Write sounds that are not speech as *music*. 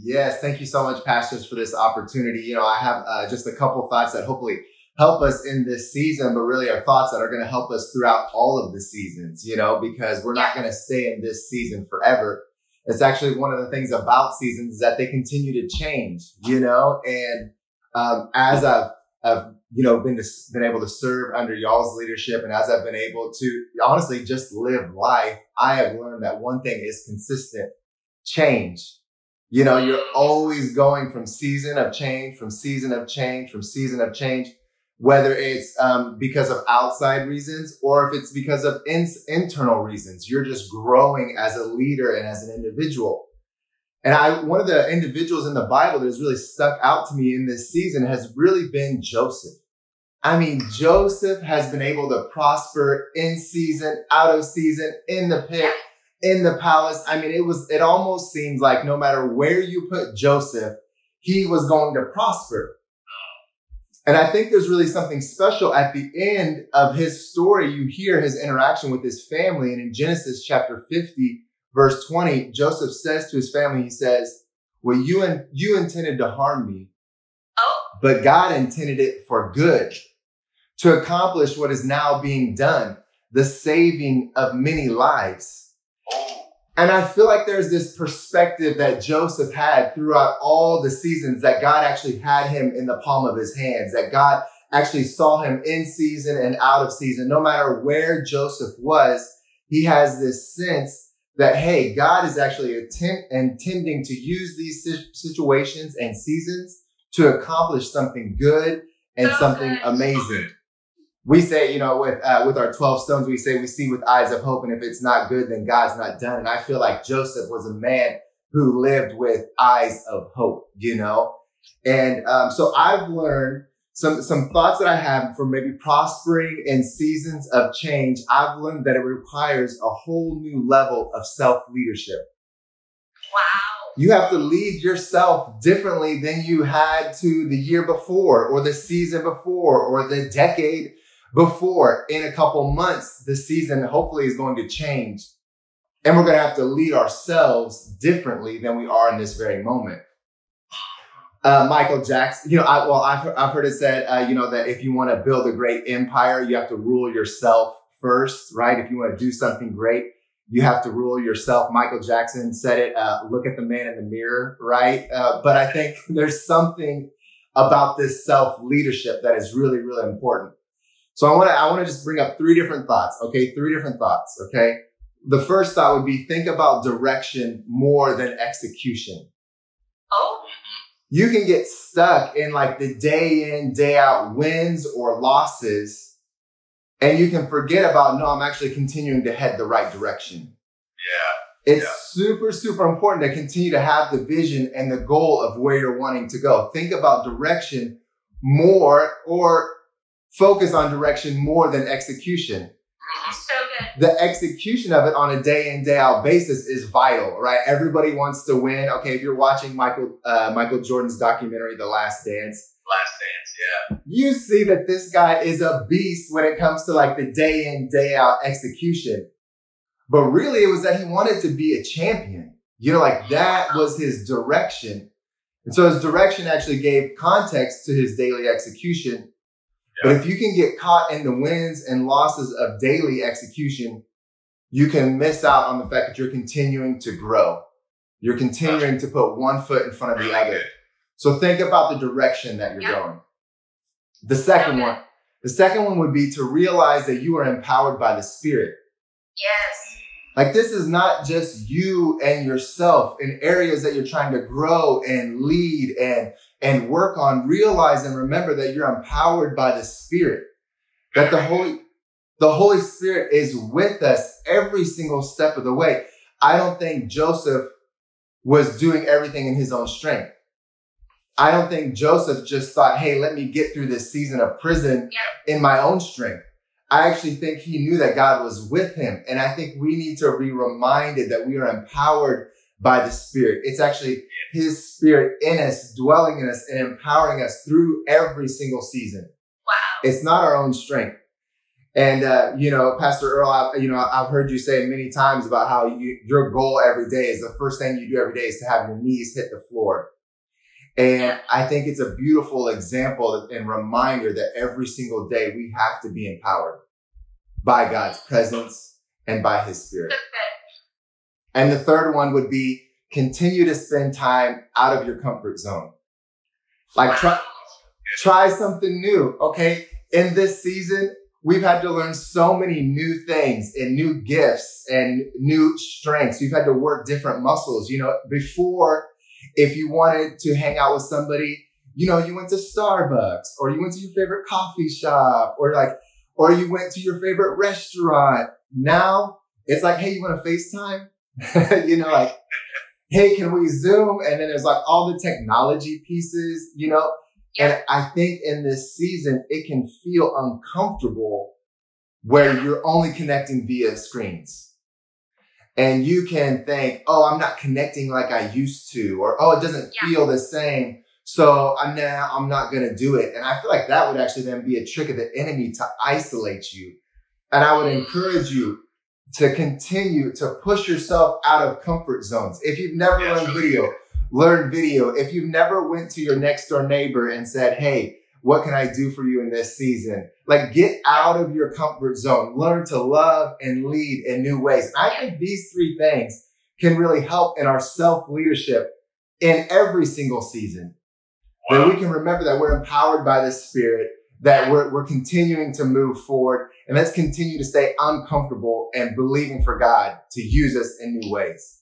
Yes, thank you so much, pastors, for this opportunity. You know, I have uh, just a couple thoughts that hopefully help us in this season, but really are thoughts that are going to help us throughout all of the seasons, you know, because we're not going to stay in this season forever. It's actually one of the things about seasons is that they continue to change, you know, and um, as I've, I've, you know, been to, been able to serve under y'all's leadership, and as I've been able to honestly just live life, I have learned that one thing is consistent change. You know, you're always going from season of change, from season of change, from season of change, whether it's um, because of outside reasons or if it's because of in- internal reasons. You're just growing as a leader and as an individual. And I, one of the individuals in the Bible that has really stuck out to me in this season has really been Joseph. I mean, Joseph has been able to prosper in season, out of season, in the pit, in the palace. I mean, it was, it almost seems like no matter where you put Joseph, he was going to prosper. And I think there's really something special at the end of his story. You hear his interaction with his family. And in Genesis chapter 50, verse 20, Joseph says to his family, he says, well, you, and you intended to harm me, Oh, but God intended it for good to accomplish what is now being done, the saving of many lives. And I feel like there's this perspective that Joseph had throughout all the seasons that God actually had him in the palm of his hands, that God actually saw him in season and out of season. No matter where Joseph was, he has this sense that, hey, God is actually attempt, intending to use these situations and seasons to accomplish something good and So something amazing. We say, you know, with uh, with our twelve stones, we say we see with eyes of hope, and if it's not good, then God's not done. And I feel like Joseph was a man who lived with eyes of hope, you know. And um, so I've learned some some thoughts that I have for maybe prospering in seasons of change. I've learned that it requires a whole new level of self leadership. wow. You have to lead yourself differently than you had to the year before or the season before or the decade before. In a couple months, the season hopefully is going to change. And we're going to have to lead ourselves differently than we are in this very moment. Uh, Michael Jackson, you know, I, well, I've, I've heard it said, uh, you know, that if you want to build a great empire, you have to rule yourself first, right? If you want to do something great, you have to rule yourself. Michael Jackson said it, uh, look at the man in the mirror, right? Uh, but I think *laughs* there's something about this self leadership that is really, really important. So I want to, I want to just bring up three different thoughts. Okay. Three different thoughts. Okay. The first thought would be think about direction more than execution. Oh, You can get stuck in like the day in, day out wins or losses. And you can forget about, no, I'm actually continuing to head the right direction. Yeah. It's Yeah. super, super important to continue to have the vision and the goal of where you're wanting to go. Think about direction more or focus on direction more than execution. so good. The execution of it on a day in, day out basis is vital, right? Everybody wants to win. Okay. If you're watching Michael, uh, Michael Jordan's documentary, The Last Dance, Last dance. Yeah. you see that this guy is a beast when it comes to like the day in, day out execution. But really, it was that he wanted to be a champion. You know, like that was his direction. And so his direction actually gave context to his daily execution. But if you can get caught in the wins and losses of daily execution, you can miss out on the fact that you're continuing to grow. You're continuing to put one foot in front of the other. good. So think about the direction that you're Yeah. going. The second Okay. one, the second one would be to realize that you are empowered by the Spirit. Yes. Like this is not just you and yourself in areas that you're trying to grow and lead and and work on. Realize and remember that you're empowered by the Spirit. That the Holy the Holy Spirit is with us every single step of the way. I don't think Joseph was doing everything in his own strength. I don't think Joseph just thought, hey, let me get through this season of prison in my own strength. I actually think he knew that God was with him. And I think we need to be reminded that we are empowered by the Spirit. It's actually his Spirit in us, dwelling in us, and empowering us through every single season. Wow. It's not our own strength. And uh, you know, Pastor Earl, I, you know, I've heard you say many times about how you, your goal every day is the first thing you do every day is to have your knees hit the floor. And I think it's a beautiful example and reminder that every single day we have to be empowered by God's presence and by His Spirit. And the third one would be continue to spend time out of your comfort zone. Like try, try something new. Okay. In this season, we've had to learn so many new things and new gifts and new strengths. We've had to work different muscles. You know, before, if you wanted to hang out with somebody, you know, you went to Starbucks or you went to your favorite coffee shop or like, or you went to your favorite restaurant. Now it's like, hey, you want to FaceTime? *laughs* you know, like, hey, can we Zoom? And then there's like all the technology pieces, you know. And I think in this season, it can feel uncomfortable where you're only connecting via screens. And you can think, oh, I'm not connecting like I used to, or oh, it doesn't yeah. feel the same. So I'm now I'm not gonna do it. And I feel like that would actually then be a trick of the enemy to isolate you. And I would mm. encourage you to continue to push yourself out of comfort zones. If you've never yeah, learned video, learn video. If you've never went to your next door neighbor and said, Hey, what can I do for you in this season? Like get out of your comfort zone, learn to love and lead in new ways. And I think these three things can really help in our self leadership in every single season. Wow. That we can remember that we're empowered by the spirit that we're, we're continuing to move forward and let's continue to stay uncomfortable and believing for God to use us in new ways.